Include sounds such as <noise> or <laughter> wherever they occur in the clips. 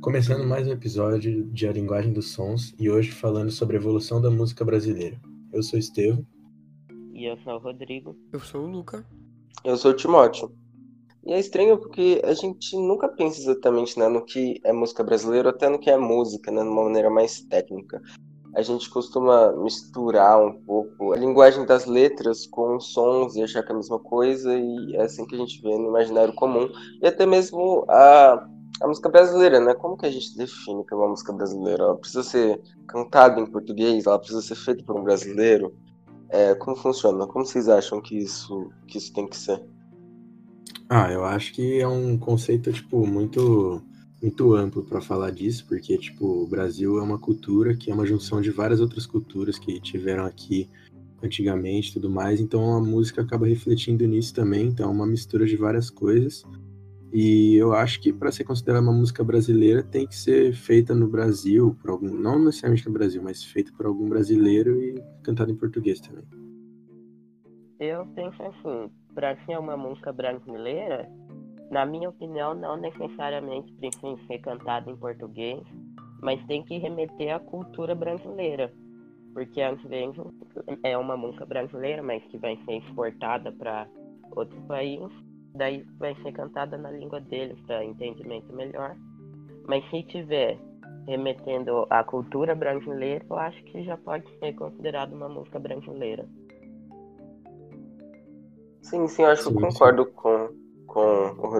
Começando mais um episódio de A Linguagem dos Sons e hoje falando sobre a evolução da música brasileira. Eu sou Estevam. E eu sou o Rodrigo. Eu sou o Luca. Eu sou o Timóteo. E é estranho porque a gente nunca pensa exatamente né, no que é música brasileira, até no que é música, né, de uma maneira mais técnica. A gente costuma misturar um pouco a linguagem das letras com sons e achar que é a mesma coisa, e é assim que a gente vê no imaginário comum. E até mesmo a, a música brasileira, né? Como que a gente define que é uma música brasileira? Ela precisa ser cantada em português? Ela precisa ser feita por um brasileiro? É, como funciona? Como vocês acham que isso, que isso tem que ser? Ah, eu acho que é um conceito, tipo, muito muito amplo para falar disso, porque, tipo, o Brasil é uma cultura que é uma junção de várias outras culturas que tiveram aqui antigamente tudo mais, então a música acaba refletindo nisso também, então é uma mistura de várias coisas. E eu acho que para ser considerada uma música brasileira tem que ser feita no Brasil, por algum, não necessariamente no Brasil, mas feita por algum brasileiro e cantada em português também. Eu penso assim, para ser uma música brasileira, na minha opinião, não necessariamente precisa ser cantada em português, mas tem que remeter à cultura brasileira. Porque às vezes é uma música brasileira, mas que vai ser exportada para outro país, daí vai ser cantada na língua deles para entendimento melhor. Mas se tiver remetendo à cultura brasileira, eu acho que já pode ser considerado uma música brasileira. Sim, sim, eu acho que eu concordo com, com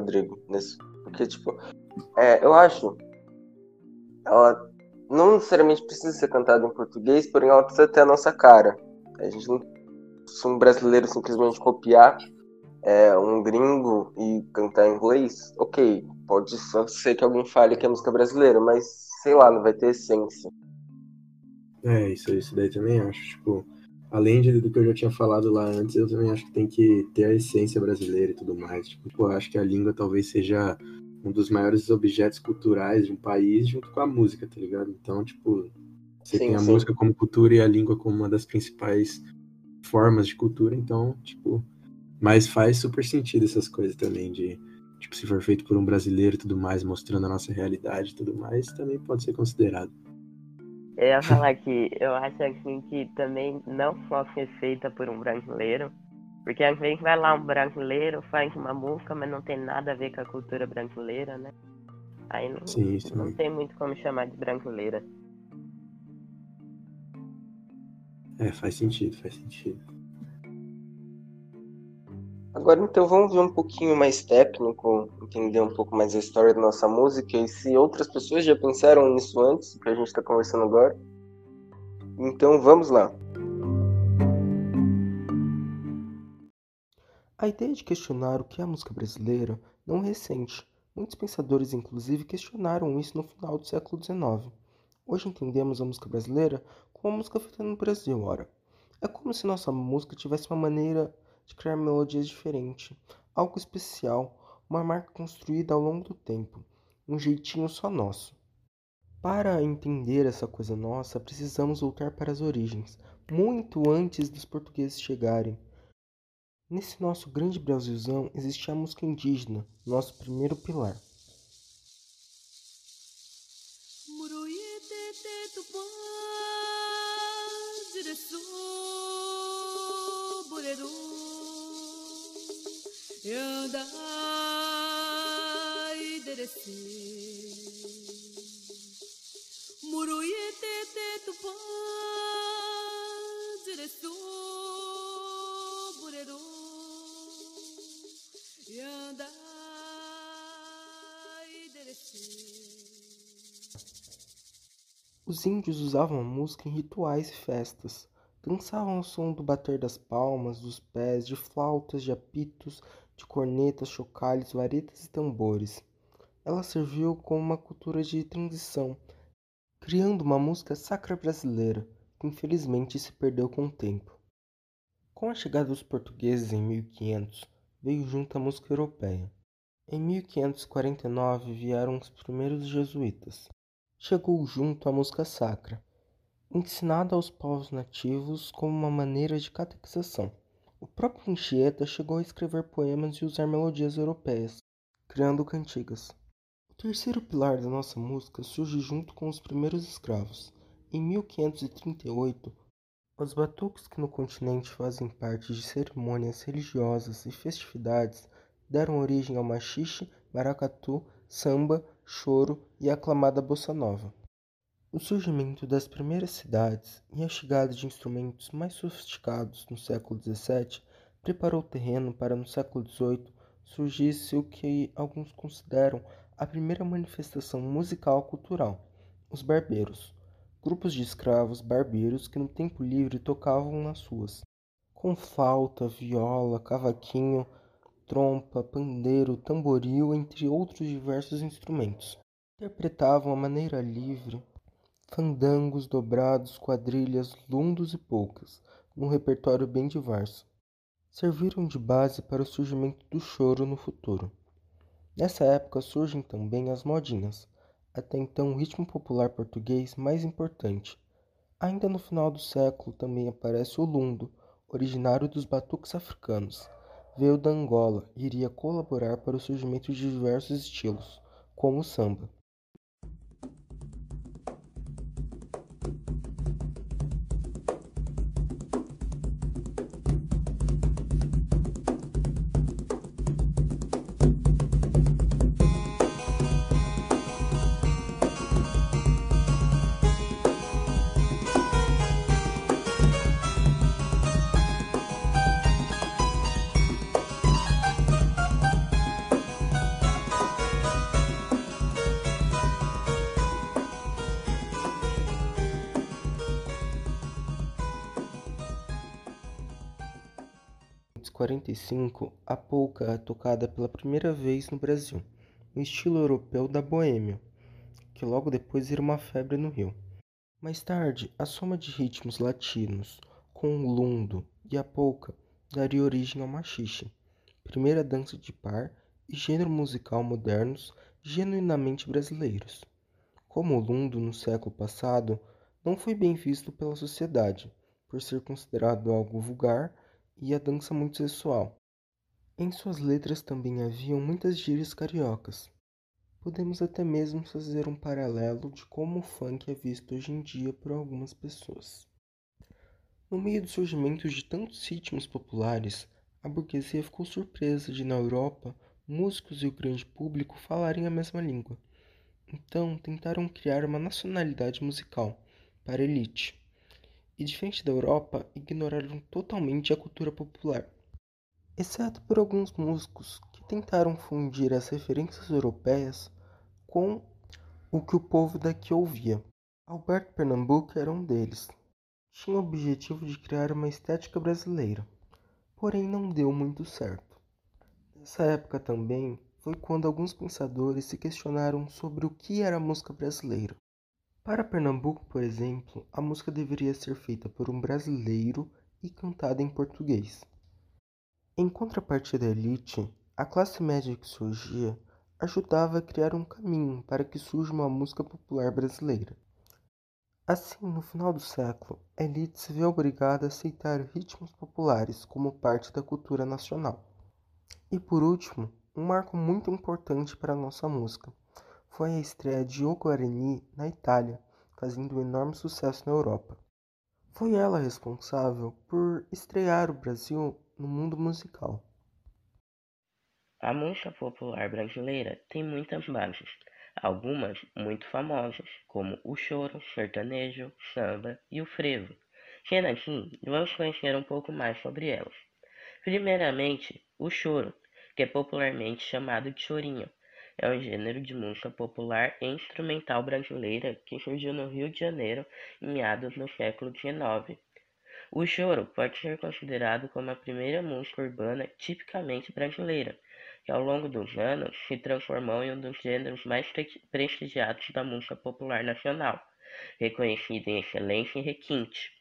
Rodrigo nisso. Porque, tipo, é, eu acho. Ela não necessariamente precisa ser cantada em português, porém ela precisa ter a nossa cara. A gente não. Se um brasileiro simplesmente copiar é, um gringo e cantar em inglês, ok, pode ser que alguém fale que é música brasileira, mas sei lá, não vai ter essência. É, isso, isso daí também acho. Tipo, além de, do que eu já tinha falado lá antes, eu também acho que tem que ter a essência brasileira e tudo mais. Tipo, eu acho que a língua talvez seja um dos maiores objetos culturais de um país junto com a música, tá ligado? Então, tipo, você sim, tem a sim. música como cultura e a língua como uma das principais formas de cultura, então, tipo, mas faz super sentido essas coisas também de tipo, se for feito por um brasileiro e tudo mais, mostrando a nossa realidade e tudo mais, também pode ser considerado. Eu ia falar que eu acho assim que também não ser feita por um brasileiro, porque às vezes vai lá um brasileiro, faz uma música, mas não tem nada a ver com a cultura brasileira, né? Aí não, sim, sim. não tem muito como chamar de brasileira. É, faz sentido, faz sentido. Agora então vamos ver um pouquinho mais técnico, entender um pouco mais a história da nossa música e se outras pessoas já pensaram nisso antes, que a gente está conversando agora. Então vamos lá. A ideia de questionar o que é a música brasileira não é recente. Muitos pensadores, inclusive, questionaram isso no final do século XIX. Hoje entendemos a música brasileira como a música feita no Brasil, ora. É como se nossa música tivesse uma maneira de criar melodias diferentes, algo especial, uma marca construída ao longo do tempo, um jeitinho só nosso. Para entender essa coisa nossa, precisamos voltar para as origens, muito antes dos portugueses chegarem. Nesse nosso grande Brasilzão existia a música indígena, nosso primeiro pilar. Andai derece muruye te tupa direso burero andai derece Os índios usavam a música em rituais e festas. Dançavam ao som do bater das palmas, dos pés, de flautas, de apitos, de cornetas, chocalhos, varetas e tambores. Ela serviu como uma cultura de transição, criando uma música sacra brasileira, que infelizmente se perdeu com o tempo. Com a chegada dos portugueses em 1500, veio junto a música europeia. Em 1549 vieram os primeiros jesuítas. Chegou junto a música sacra, ensinada aos povos nativos como uma maneira de catequização. O próprio Anchieta chegou a escrever poemas e usar melodias europeias, criando cantigas. O terceiro pilar da nossa música surge junto com os primeiros escravos. Em 1538, os batuques que no continente fazem parte de cerimônias religiosas e festividades deram origem ao machixe, maracatu, samba, choro e a aclamada bossa nova. O surgimento das primeiras cidades e a chegada de instrumentos mais sofisticados no século XVII preparou o terreno para no século XVIII surgisse o que alguns consideram a primeira manifestação musical cultural, os barbeiros grupos de escravos barbeiros que no tempo livre tocavam nas ruas, com flauta, viola, cavaquinho, trompa, pandeiro, tamboril, entre outros diversos instrumentos. Interpretavam a maneira livre fandangos, dobrados, quadrilhas, lundos e polcas, num repertório bem diverso. Serviram de base para o surgimento do choro no futuro. Nessa época surgem também as modinhas, até então o ritmo popular português mais importante. Ainda no final do século também aparece o lundo, originário dos batuques africanos. Veio da Angola e iria colaborar para o surgimento de diversos estilos, como o samba. 1945, a polka é tocada pela primeira vez no Brasil, no estilo europeu da boêmia, que logo depois vira uma febre no Rio. Mais tarde, a soma de ritmos latinos com o lundo e a polka daria origem ao machixe, primeira dança de par e gênero musical modernos genuinamente brasileiros. Como o lundo no século passado não foi bem visto pela sociedade, por ser considerado algo vulgar e a dança muito sensual. Em suas letras também haviam muitas gírias cariocas. Podemos até mesmo fazer um paralelo de como o funk é visto hoje em dia por algumas pessoas. No meio do surgimento de tantos ritmos populares, a burguesia ficou surpresa de, na Europa, músicos e o grande público falarem a mesma língua. Então, tentaram criar uma nacionalidade musical para a elite e, diferente da Europa, ignoraram totalmente a cultura popular, exceto por alguns músicos que tentaram fundir as referências europeias com o que o povo daqui ouvia. Alberto Pernambuco era um deles. Tinha o objetivo de criar uma estética brasileira, porém não deu muito certo. Nessa época também foi quando alguns pensadores se questionaram sobre o que era música brasileira. Para Pernambuco, por exemplo, a música deveria ser feita por um brasileiro e cantada em português. Em contrapartida à elite, a classe média que surgia ajudava a criar um caminho para que surja uma música popular brasileira. Assim, no final do século, a elite se vê obrigada a aceitar ritmos populares como parte da cultura nacional. E por último, um marco muito importante para a nossa música foi a estreia de O Guarani na Itália, fazendo um enorme sucesso na Europa. Foi ela responsável por estrear o Brasil no mundo musical. A música popular brasileira tem muitas bases, algumas muito famosas, como o choro, sertanejo, samba e o frevo. Sendo assim, vamos conhecer um pouco mais sobre elas. Primeiramente, o choro, que é popularmente chamado de chorinho, é um gênero de música popular e instrumental brasileira que surgiu no Rio de Janeiro em meados do século XIX. O choro pode ser considerado como a primeira música urbana tipicamente brasileira, que ao longo dos anos se transformou em um dos gêneros mais prestigiados da música popular nacional, reconhecido em excelência e requinte.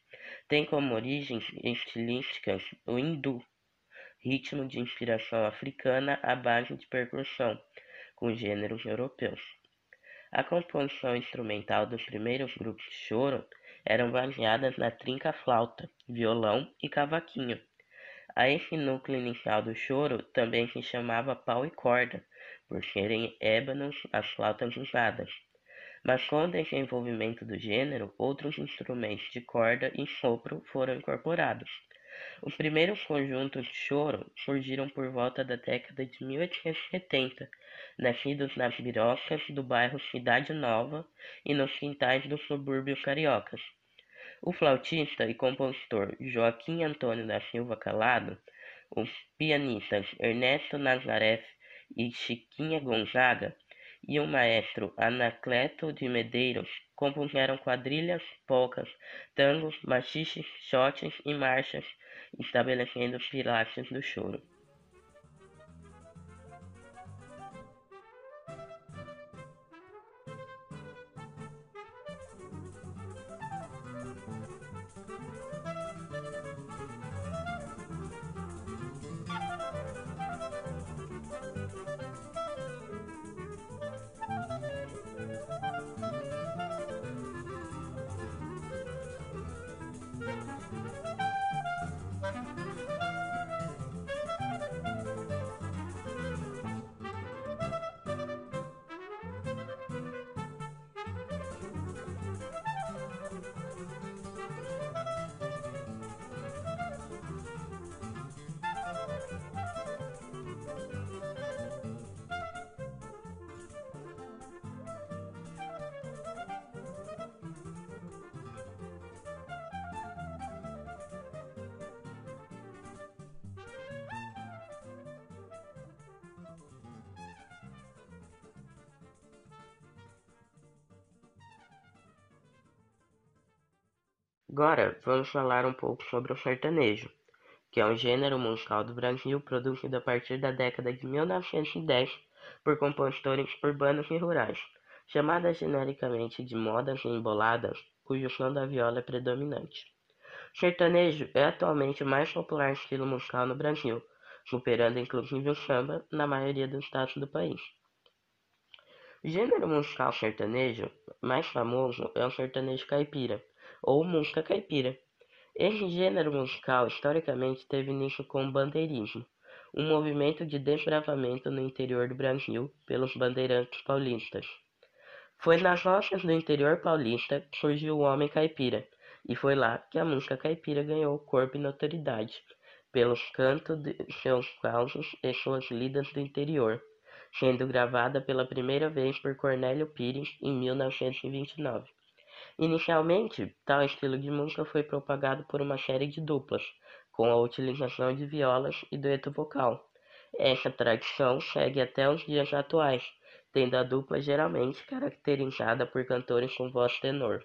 Tem como origens estilísticas o hindu, ritmo de inspiração africana à base de percussão, com gêneros europeus. A composição instrumental dos primeiros grupos de choro eram baseadas na trinca-flauta, violão e cavaquinho. A esse núcleo inicial do choro também se chamava pau e corda, por serem ébanos as flautas usadas. Mas com o desenvolvimento do gênero, outros instrumentos de corda e sopro foram incorporados. Os primeiros conjuntos de choro surgiram por volta da década de 1870, nascidos nas birocas do bairro Cidade Nova e nos quintais dos subúrbios cariocas. O flautista e compositor Joaquim Antônio da Silva Calado, os pianistas Ernesto Nazaré e Chiquinha Gonzaga e o maestro Anacleto de Medeiros compuseram quadrilhas, polcas, tangos, machiches, shotes e marchas, estabelecendo pilares do choro. Agora vamos falar um pouco sobre o sertanejo, que é um gênero musical do Brasil produzido a partir da década de 1910 por compositores urbanos e rurais, chamada genericamente de modas emboladas, cujo som da viola é predominante. Sertanejo é atualmente o mais popular estilo musical no Brasil, superando inclusive o samba na maioria dos estados do país. O gênero musical sertanejo mais famoso é o sertanejo caipira, ou música caipira. Esse gênero musical historicamente teve início com o bandeirismo, um movimento de desbravamento no interior do Brasil pelos bandeirantes paulistas. Foi nas roças do interior paulista que surgiu o homem caipira, e foi lá que a música caipira ganhou corpo e notoriedade, pelos cantos de seus causos e suas lidas do interior, sendo gravada pela primeira vez por Cornélio Pires em 1929. Inicialmente, tal estilo de música foi propagado por uma série de duplas, com a utilização de violas e dueto vocal. Essa tradição segue até os dias atuais, tendo a dupla geralmente caracterizada por cantores com voz tenor.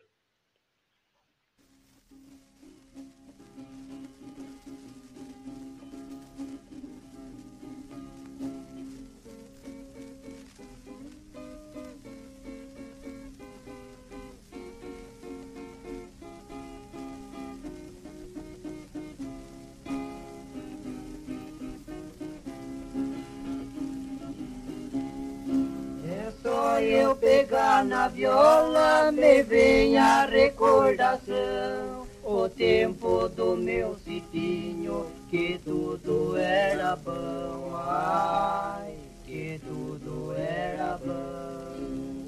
Eu pegar na viola, me vem a recordação. O tempo do meu citinho, que tudo era bom, ai, que tudo era bom.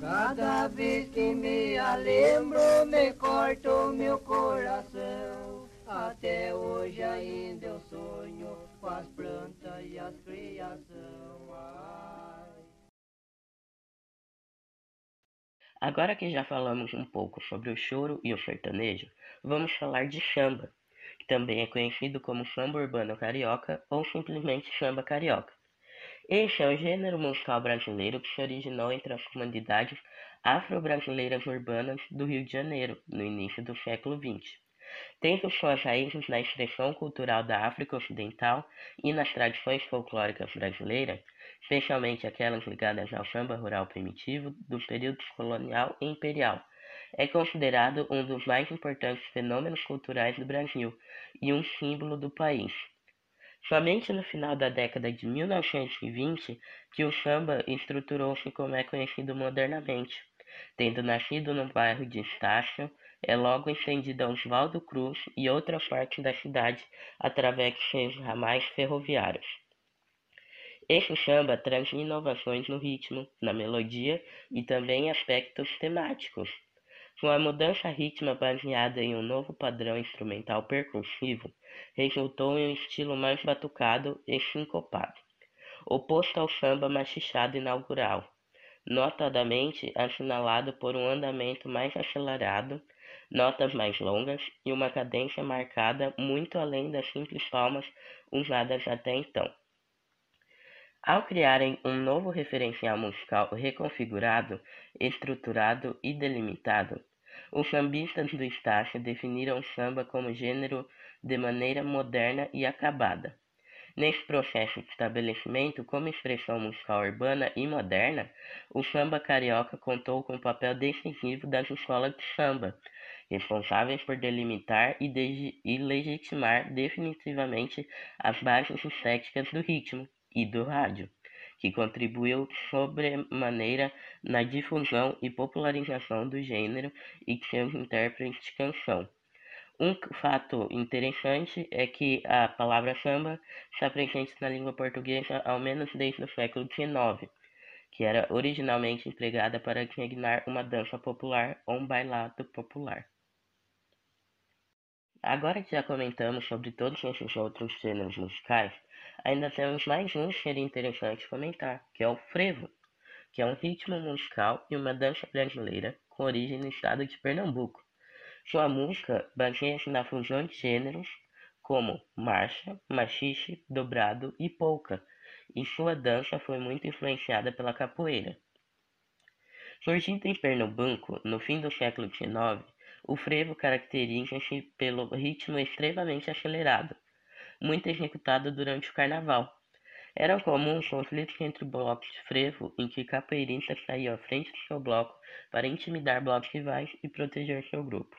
Cada vez que me lembro, me corta o meu coração. Até hoje ainda eu sonho as plantas e as criação. Ai. Agora que já falamos um pouco sobre o choro e o sertanejo, vamos falar de samba, que também é conhecido como samba urbano carioca ou simplesmente samba carioca. Este é o gênero musical brasileiro que se originou entre as comunidades afro-brasileiras urbanas do Rio de Janeiro, no início do século XX tendo suas raízes na expressão cultural da África Ocidental e nas tradições folclóricas brasileiras, especialmente aquelas ligadas ao samba rural primitivo dos períodos colonial e imperial. É considerado um dos mais importantes fenômenos culturais do Brasil e um símbolo do país. Somente no final da década de 1920 que o samba estruturou-se como é conhecido modernamente, tendo nascido no bairro de Estácio, é logo estendida a Oswaldo Cruz e outra parte da cidade através de seus ramais ferroviários. Este samba traz inovações no ritmo, na melodia e também aspectos temáticos. Com a mudança rítmica baseada em um novo padrão instrumental percussivo, resultou em um estilo mais batucado e sincopado, oposto ao samba machichado inaugural, notadamente assinalado por um andamento mais acelerado, notas mais longas e uma cadência marcada muito além das simples palmas usadas até então. Ao criarem um novo referencial musical reconfigurado, estruturado e delimitado, os sambistas do Estácio definiram o samba como gênero de maneira moderna e acabada. Nesse processo de estabelecimento como expressão musical urbana e moderna, o samba carioca contou com o papel decisivo das escolas de samba, responsáveis por delimitar e, e legitimar definitivamente as bases estéticas do ritmo e do rádio, que contribuiu sobremaneira na difusão e popularização do gênero e de seus intérpretes de canção. Um fato interessante é que a palavra samba está presente na língua portuguesa ao menos desde o século XIX, que era originalmente empregada para designar uma dança popular ou um bailado popular. Agora que já comentamos sobre todos esses outros gêneros musicais, ainda temos mais um que seria interessante comentar, que é o frevo, que é um ritmo musical e uma dança brasileira com origem no estado de Pernambuco. Sua música baseia-se na fusão de gêneros como marcha, machixe, dobrado e polka, e sua dança foi muito influenciada pela capoeira. Surgindo em Pernambuco no fim do século XIX, o frevo caracteriza-se pelo ritmo extremamente acelerado, muito executado durante o carnaval. Eram comuns conflitos entre blocos de frevo, em que capoeiristas saíam à frente do seu bloco para intimidar blocos rivais e proteger seu grupo.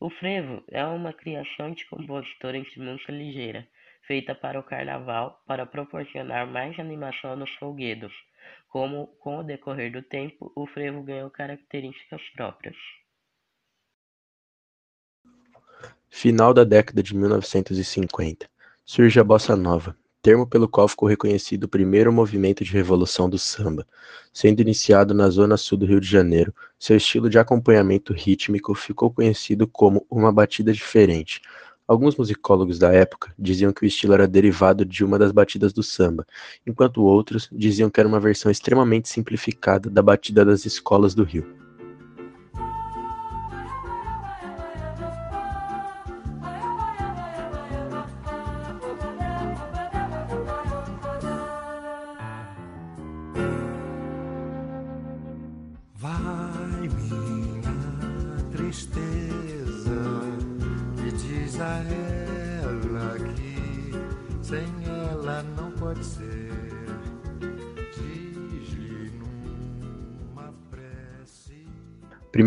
O frevo é uma criação de compositores de música ligeira, feita para o carnaval para proporcionar mais animação nos folguedos, como, com o decorrer do tempo, o frevo ganhou características próprias. Final da década de 1950. Surge a bossa nova, termo pelo qual ficou reconhecido o primeiro movimento de revolução do samba. Sendo iniciado na zona sul do Rio de Janeiro, seu estilo de acompanhamento rítmico ficou conhecido como uma batida diferente. Alguns musicólogos da época diziam que o estilo era derivado de uma das batidas do samba, enquanto outros diziam que era uma versão extremamente simplificada da batida das escolas do Rio.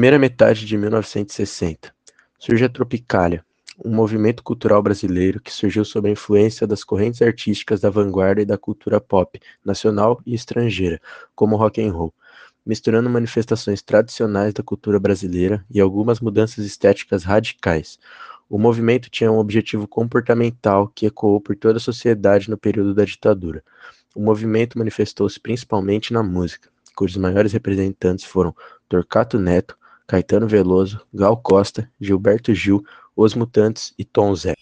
Primeira metade de 1960. Surge a Tropicália, um movimento cultural brasileiro que surgiu sob a influência das correntes artísticas da vanguarda e da cultura pop, nacional e estrangeira, como rock and roll, misturando manifestações tradicionais da cultura brasileira e algumas mudanças estéticas radicais. O movimento tinha um objetivo comportamental que ecoou por toda a sociedade no período da ditadura. O movimento manifestou-se principalmente na música, cujos maiores representantes foram Torquato Neto, Caetano Veloso, Gal Costa, Gilberto Gil, Os Mutantes e Tom Zé.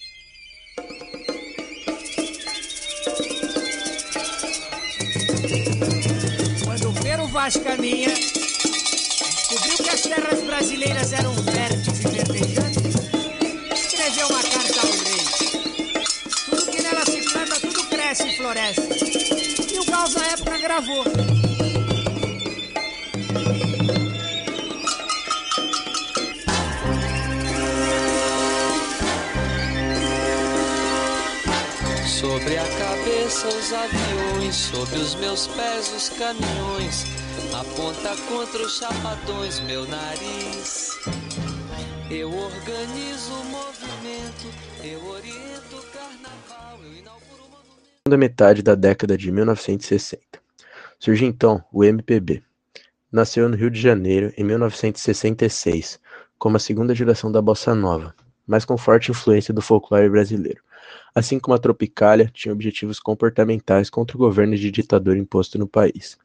Quando o Pero Vaz caminha, descobriu que as terras brasileiras eram férteis e verdejantes, escreveu uma carta ao rei. Tudo que nela se planta, tudo cresce e floresce. E o Gal, na época, gravou. Sobre a cabeça os aviões, sobre os meus pés os caminhões, aponta contra os chapadões meu nariz. Eu organizo o movimento, eu oriento o carnaval, eu inauguro o monumento. Segunda metade da década de 1960. Surge então o MPB. Nasceu no Rio de Janeiro em 1966, como a segunda geração da bossa nova, mas com forte influência do folclore brasileiro. Assim como a Tropicália, tinha objetivos comportamentais contra o governo de ditador imposto no país.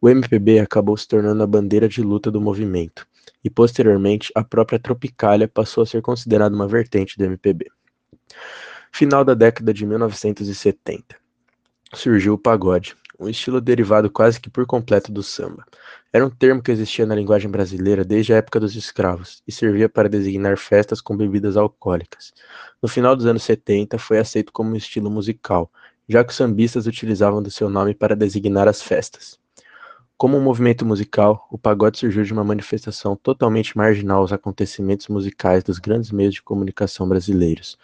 O MPB acabou se tornando a bandeira de luta do movimento, e posteriormente a própria Tropicália passou a ser considerada uma vertente do MPB. Final da década de 1970. Surgiu o pagode, um estilo derivado quase que por completo do samba. Era um termo que existia na linguagem brasileira desde a época dos escravos e servia para designar festas com bebidas alcoólicas. No final dos anos 70, foi aceito como um estilo musical, já que os sambistas utilizavam do seu nome para designar as festas. Como um movimento musical, o pagode surgiu de uma manifestação totalmente marginal aos acontecimentos musicais dos grandes meios de comunicação brasileiros,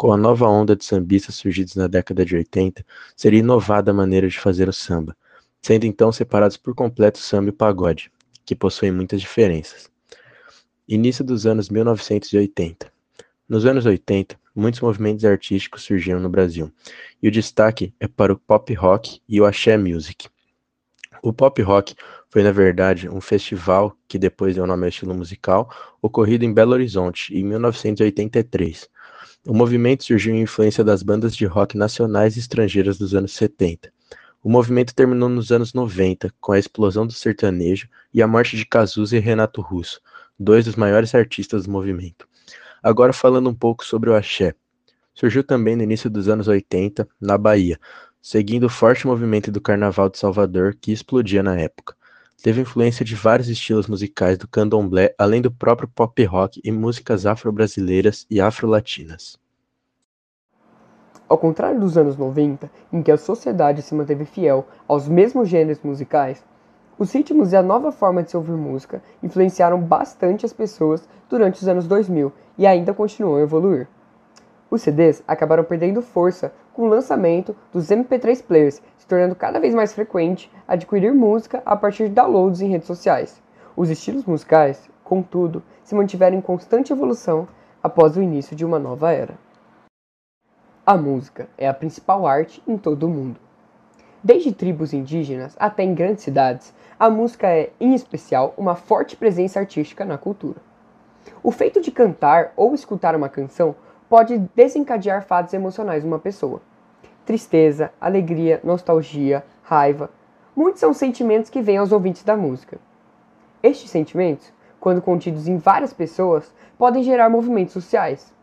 com a nova onda de sambistas surgidos na década de 80, seria inovada a maneira de fazer o samba, sendo então separados por completo o samba e o pagode, que possuem muitas diferenças. Início dos anos 1980. Nos anos 80, muitos movimentos artísticos surgiram no Brasil, e o destaque é para o pop rock e o axé music. O pop rock foi, na verdade, um festival que depois deu nome ao estilo musical, ocorrido em Belo Horizonte, em 1983, o movimento surgiu em influência das bandas de rock nacionais e estrangeiras dos anos 70. O movimento terminou nos anos 90, com a explosão do sertanejo e a morte de Cazuza e Renato Russo, dois dos maiores artistas do movimento. Agora falando um pouco sobre o axé. Surgiu também no início dos anos 80, na Bahia, seguindo o forte movimento do Carnaval de Salvador que explodia na época. Teve influência de vários estilos musicais do candomblé, além do próprio pop rock e músicas afro-brasileiras e afro-latinas. Ao contrário dos anos 90, em que a sociedade se manteve fiel aos mesmos gêneros musicais, os ritmos e a nova forma de se ouvir música influenciaram bastante as pessoas durante os anos 2000 e ainda continuam a evoluir. Os CDs acabaram perdendo força com o lançamento dos MP3 players, se tornando cada vez mais frequente adquirir música a partir de downloads em redes sociais. Os estilos musicais, contudo, se mantiveram em constante evolução após o início de uma nova era. A música é a principal arte em todo o mundo. Desde tribos indígenas até em grandes cidades, a música é, em especial, uma forte presença artística na cultura. O feito de cantar ou escutar uma canção pode desencadear fatos emocionais numa pessoa. Tristeza, alegria, nostalgia, raiva. Muitos são sentimentos que vêm aos ouvintes da música. Estes sentimentos, quando contidos em várias pessoas, podem gerar movimentos sociais,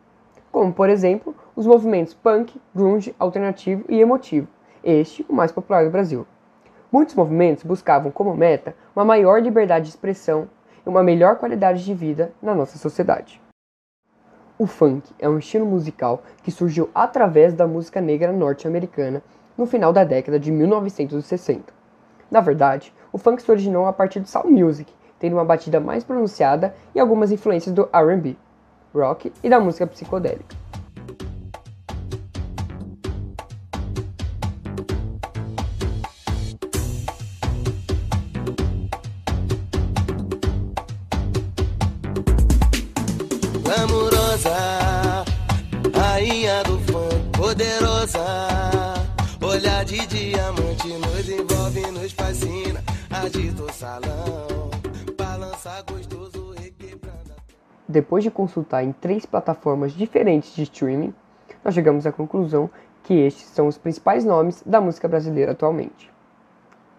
como, por exemplo, os movimentos punk, grunge, alternativo e emotivo, este o mais popular do Brasil. Muitos movimentos buscavam como meta uma maior liberdade de expressão e uma melhor qualidade de vida na nossa sociedade. O funk é um estilo musical que surgiu através da música negra norte-americana no final da década de 1960. Na verdade, o funk se originou a partir do soul music, tendo uma batida mais pronunciada e algumas influências do R&B, rock e da música psicodélica. Salão, balança gostoso, requebrando. Depois de consultar em três plataformas diferentes de streaming, nós chegamos à conclusão que estes são os principais nomes da música brasileira atualmente.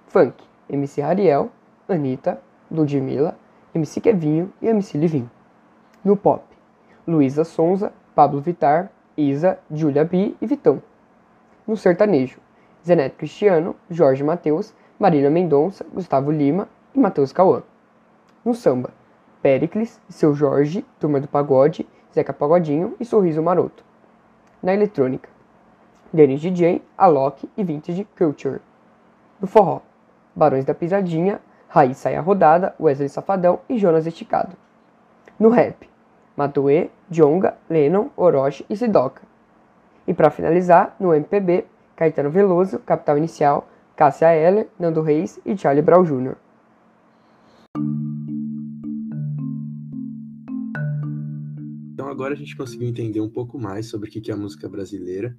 Funk, MC Ariel, Anitta, Ludmilla, MC Kevinho e MC Livinho. No pop, Luísa Sonza, Pablo Vittar, Isa, Julia B e Vitão. No sertanejo, Zeneto Cristiano, Jorge Mateus, Marília Mendonça, Gustavo Lima e Matheus Cauã. No samba, Pericles, Seu Jorge, Turma do Pagode, Zeca Pagodinho e Sorriso Maroto. Na eletrônica, Denis DJ, Alok e Vintage Culture. No forró, Barões da Pisadinha, Raiz Saia Rodada, Wesley Safadão e Jonas Esticado. No rap, Matuê, Djonga, Lennon, Orochi e Sidoca. E para finalizar, no MPB, Caetano Veloso, Capital Inicial, Cássia Eller, Nando Reis e Charlie Brown Jr. agora a gente conseguiu entender um pouco mais sobre o que é a música brasileira.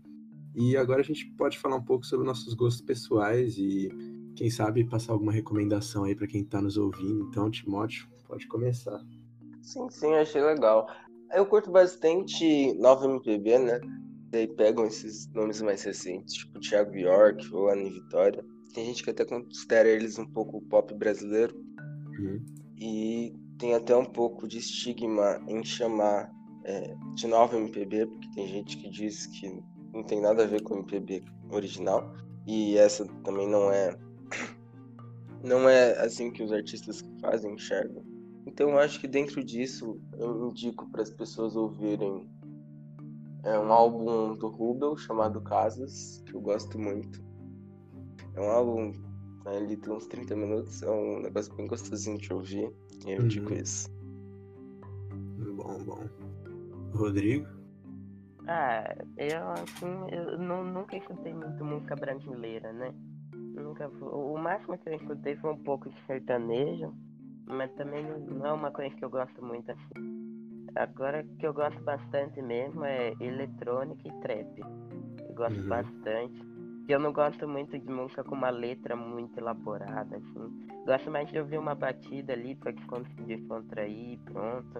E agora a gente pode falar um pouco sobre nossos gostos pessoais e, quem sabe, passar alguma recomendação aí para quem está nos ouvindo. Então, Timóteo, pode começar. Sim, sim, achei legal. Eu curto bastante nova MPB, né? Daí pegam esses nomes mais recentes, tipo Thiago York ou Ana Vitória. Tem gente que até considera eles um pouco pop brasileiro. Uhum. E tem até um pouco de estigma em chamar é, de nova MPB, porque tem gente que diz que não tem nada a ver com MPB original. E essa também não é não é assim que os artistas que fazem enxergam. Então eu acho que dentro disso eu indico para as pessoas ouvirem é um álbum do Rubel chamado Casas, que eu gosto muito. É um álbum, né, ele tem uns 30 minutos, é um negócio bem gostosinho de ouvir. E eu indico Uhum. isso. Bom, bom. Rodrigo? Ah, eu assim, eu nu- nunca escutei muito música brasileira, né? Nunca, o máximo que eu escutei foi um pouco de sertanejo, mas também não, não é uma coisa que eu gosto muito assim. Agora que eu gosto bastante mesmo é eletrônica e trap. Eu gosto Uhum. bastante. Eu não gosto muito de música com uma letra muito elaborada, assim. Gosto mais de ouvir uma batida ali pra conseguir contrair e pronto.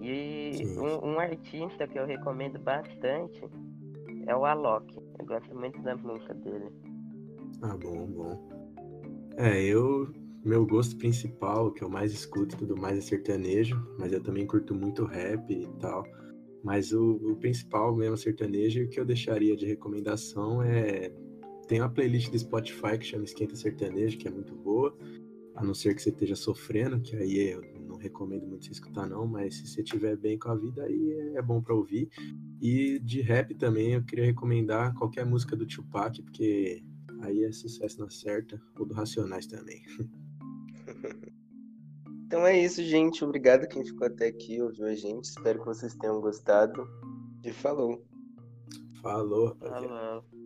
E um, um artista que eu recomendo bastante é o Alok. Eu gosto muito da música dele. Ah, bom, bom. É, eu. Meu gosto principal, que eu mais escuto e tudo mais é sertanejo, mas eu também curto muito rap e tal. Mas o, o principal mesmo sertanejo que eu deixaria de recomendação é. Tem uma playlist do Spotify que chama Esquenta Sertanejo, que é muito boa. A não ser que você esteja sofrendo, que aí não recomendo muito você escutar, não, mas se você estiver bem com a vida, aí é- é bom pra ouvir. E de rap também eu queria recomendar qualquer música do Tupac, porque aí é sucesso na certa, ou do Racionais também. <laughs> Então é isso, gente. Obrigado quem ficou até aqui, ouviu a gente. Espero que vocês tenham gostado. E falou. Falou, rapaziada. Falou.